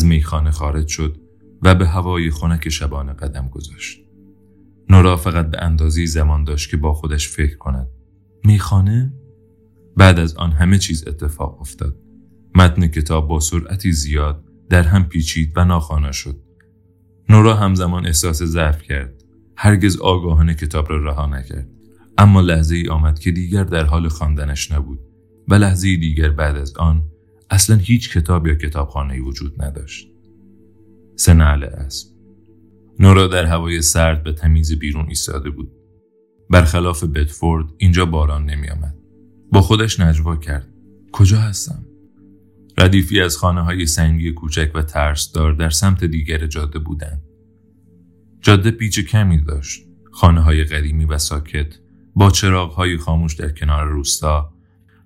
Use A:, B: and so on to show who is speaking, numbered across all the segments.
A: از میخانه خارج شد و به هوای خنک شبانه قدم گذاشت. نورا فقط به اندازی زمان داشت که با خودش فکر کند. میخانه؟ بعد از آن همه چیز اتفاق افتاد. متن کتاب با سرعتی زیاد در هم پیچید و ناخوانا شد. نورا همزمان احساس ضعف کرد. هرگز آگاهانه کتاب را رها نکرد. اما لحظه ای آمد که دیگر در حال خواندنش نبود و لحظه دیگر بعد از آن اصلا هیچ کتاب یا کتابخانه وجود نداشت. سنعل اسب نورا در هوای سرد به تمیز بیرون ایستاده بود. برخلاف بدفورد اینجا باران نمی آمد. با خودش نجوا کرد. کجا هستم؟ ردیفی از خانه های سنگی کوچک و ترسدار در سمت دیگر جاده بودند. جاده پیچ کمی داشت. خانه های قدیمی و ساکت با چراغ های خاموش در کنار روستا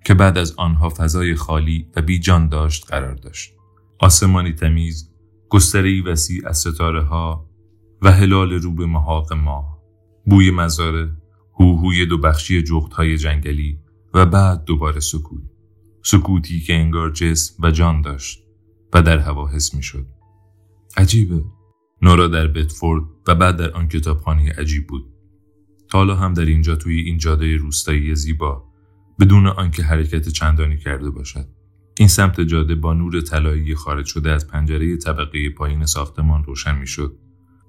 A: که بعد از آنها فضای خالی و بیجان داشت قرار داشت. آسمانی تمیز، گستری وسیع از ستاره ها و هلال رو به محاق ماه، بوی مزاره، هوهوی دو بخشی جغت های جنگلی و بعد دوباره سکوت. سکوتی که انگار جسم و جان داشت و در هوا حس می شد. عجیبه. نورا در بتفورد و بعد در آن کتابخانه عجیب بود. حالا هم در اینجا توی این جاده روستایی زیبا بدون آنکه حرکت چندانی کرده باشد. این سمت جاده با نور طلایی خارج شده از پنجره طبقه پایین ساختمان روشن می‌شد.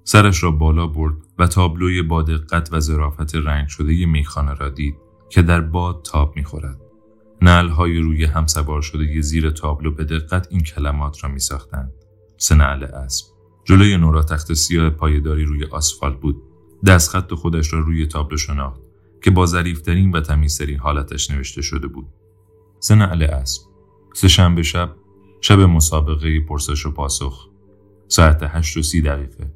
A: سرش را بالا برد و تابلوی با دقت و ظرافت رنگ شده میخانه را دید که در باد تاب می‌خورد. نعل های روی هم سوار شده زیر تابلو به دقت این کلمات را می ساختند. نعل اسب. جلوی نورا تخت سیاه پایداری روی آسفالت بود. دستخط خودش را روی تابلو شناخت که با ظریفترین و تمیزترین حالتش نوشته شده بود. سه نعل اسب. سه شنبه شب شب مسابقه پرسش و پاسخ. ساعت هشت و سی دقیقه.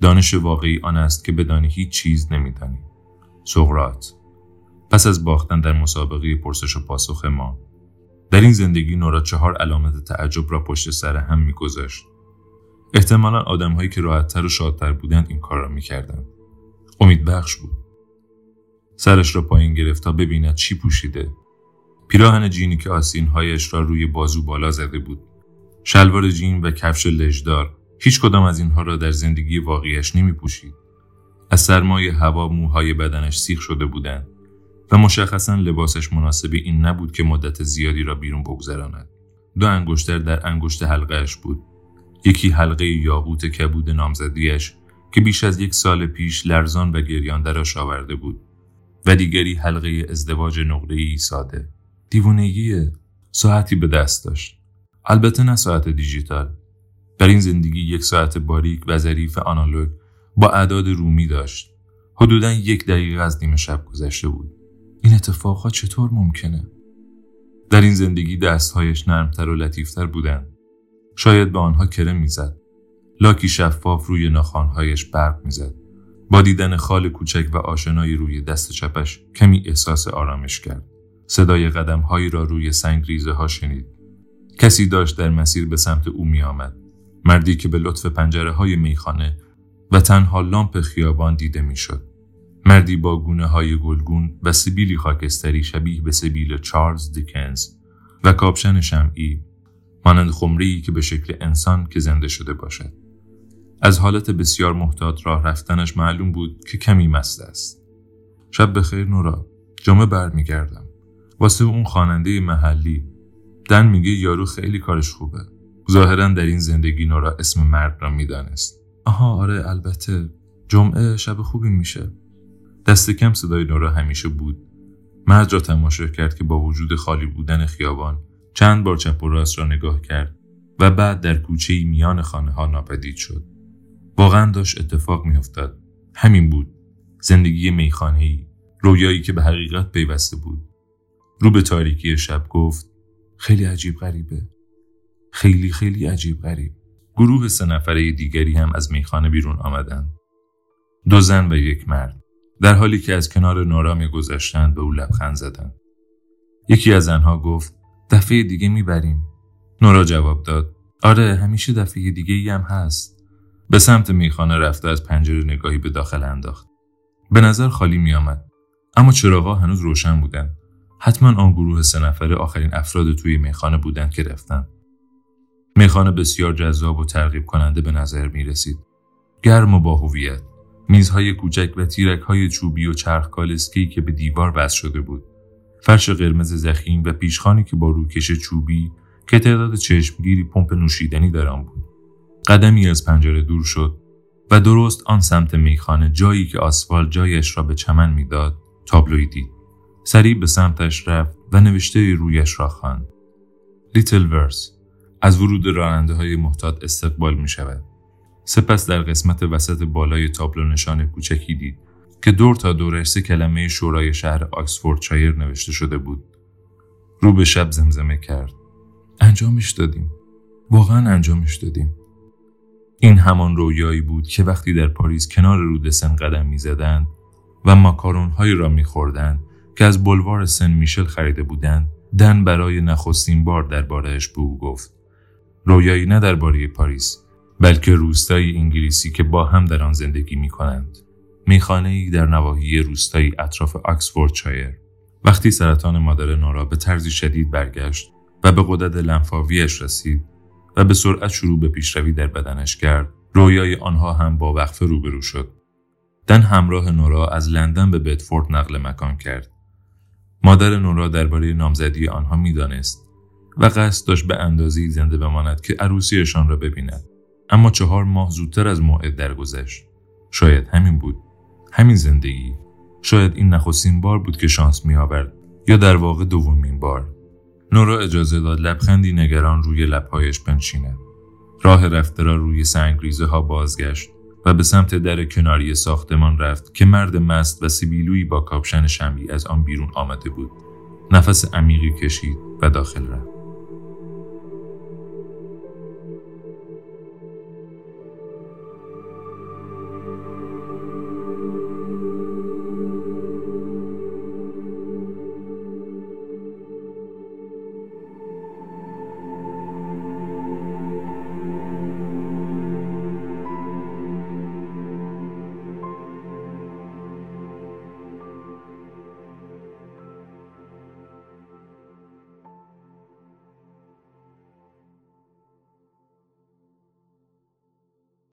A: دانش واقعی آن است که بدانی هیچ چیز نمیدانی. سقرات پس از باختن در مسابقه پرسش و پاسخ ما در این زندگی نورا چهار علامت تعجب را پشت سر هم میگذاشت احتمالا آدمهایی که راحتتر و شادتر بودند این کار را می‌کردند امید بخش بود سرش را پایین گرفت تا ببیند چی پوشیده پیراهن جینی که آسینهایش را روی بازو بالا زده بود شلوار جین و کفش لژدار هیچ کدام از اینها را در زندگی واقعیش نمی پوشید. از سرمای هوا موهای بدنش سیخ شده بودند و مشخصا لباسش مناسب این نبود که مدت زیادی را بیرون بگذراند. دو انگشتر در انگشت حلقهش بود. یکی حلقه یاقوت کبود نامزدیش که بیش از یک سال پیش لرزان و گریان درش آورده بود و دیگری حلقه ازدواج نقره ساده. دیوونگیه. ساعتی به دست داشت. البته نه ساعت دیجیتال. در این زندگی یک ساعت باریک و ظریف آنالوگ با اعداد رومی داشت. حدودا یک دقیقه از نیمه شب گذشته بود. این اتفاقها چطور ممکنه؟ در این زندگی دستهایش نرمتر و لطیفتر بودند. شاید به آنها کرم می‌زد. لاکی شفاف روی ناخانهایش برق می‌زد. با دیدن خال کوچک و آشنایی روی دست چپش کمی احساس آرامش کرد. صدای قدمهایی را روی سنگ ریزه ها شنید. کسی داشت در مسیر به سمت او می آمد. مردی که به لطف پنجره های میخانه و تنها لامپ خیابان دیده می‌شد. مردی با گونه های گلگون و سبیلی خاکستری شبیه به سبیل چارلز دیکنز و کاپشن شمعی مانند خمری که به شکل انسان که زنده شده باشد. از حالت بسیار محتاط راه رفتنش معلوم بود که کمی مست است. شب بخیر نورا. جمعه برمیگردم. واسه اون خواننده محلی دن میگه یارو خیلی کارش خوبه. ظاهرا در این زندگی نورا اسم مرد را می‌دانست. آها آره البته جمعه شب خوبی میشه. دست کم صدای نورا همیشه بود. مرد را تماشا کرد که با وجود خالی بودن خیابان چند بار چپ و راست را نگاه کرد و بعد در کوچه میان خانه ها ناپدید شد. واقعا داشت اتفاق میافتاد. همین بود. زندگی میخانه ای. رویایی که به حقیقت پیوسته بود. رو به تاریکی شب گفت خیلی عجیب غریبه. خیلی خیلی عجیب غریب. گروه سه نفره دیگری هم از میخانه بیرون آمدند. دو زن و یک مرد. در حالی که از کنار نورا میگذشتند به او لبخند زدند. یکی از آنها گفت دفعه دیگه می‌بریم. نورا جواب داد آره همیشه دفعه دیگه ای هم هست. به سمت میخانه رفته از پنجره نگاهی به داخل انداخت. به نظر خالی میآمد. اما چراغا هنوز روشن بودند. حتما آن گروه سه نفره آخرین افراد توی میخانه بودند که رفتند. میخانه بسیار جذاب و ترغیب کننده به نظر می رسید. گرم و با هویت. میزهای کوچک و تیرک های چوبی و چرخ کالسکی که به دیوار وصل شده بود. فرش قرمز زخیم و پیشخانی که با روکش چوبی که تعداد چشمگیری پمپ نوشیدنی در آن بود. قدمی از پنجره دور شد و درست آن سمت میخانه جایی که آسفال جایش را به چمن می‌داد تابلوی دید. سریع به سمتش رفت و نوشته رویش را خواند. لیتل ورس از ورود راننده های محتاط استقبال می شود. سپس در قسمت وسط بالای تابلو نشان کوچکی دید که دور تا دورش سه کلمه شورای شهر شایر نوشته شده بود. رو به شب زمزمه کرد. انجامش دادیم. واقعا انجامش دادیم. این همان رویایی بود که وقتی در پاریس کنار رودسن قدم می‌زدند و ماکارون را میخوردند که از بلوار سن میشل خریده بودند دن برای نخستین بار دربارهش به او گفت رویایی نه درباره پاریس بلکه روستایی انگلیسی که با هم در آن زندگی می کنند. میخانه ای در نواحی روستایی اطراف شایر. وقتی سرطان مادر نورا به طرزی شدید برگشت و به قدرت لنفاویش رسید و به سرعت شروع به پیشروی در بدنش کرد. رویای آنها هم با وقفه روبرو شد. دن همراه نورا از لندن به بدفورد نقل مکان کرد. مادر نورا درباره نامزدی آنها می‌دانست و قصد داشت به اندازی زنده بماند که عروسیشان را ببیند. اما چهار ماه زودتر از موعد درگذشت. شاید همین بود. همین زندگی. شاید این نخستین بار بود که شانس می آورد یا در واقع دومین بار. نورا اجازه داد لبخندی نگران روی لبهایش بنشیند راه رفته را روی سنگریزه ها بازگشت و به سمت در کناری ساختمان رفت که مرد مست و سیبیلویی با کاپشن شمی از آن بیرون آمده بود. نفس عمیقی کشید و داخل رفت.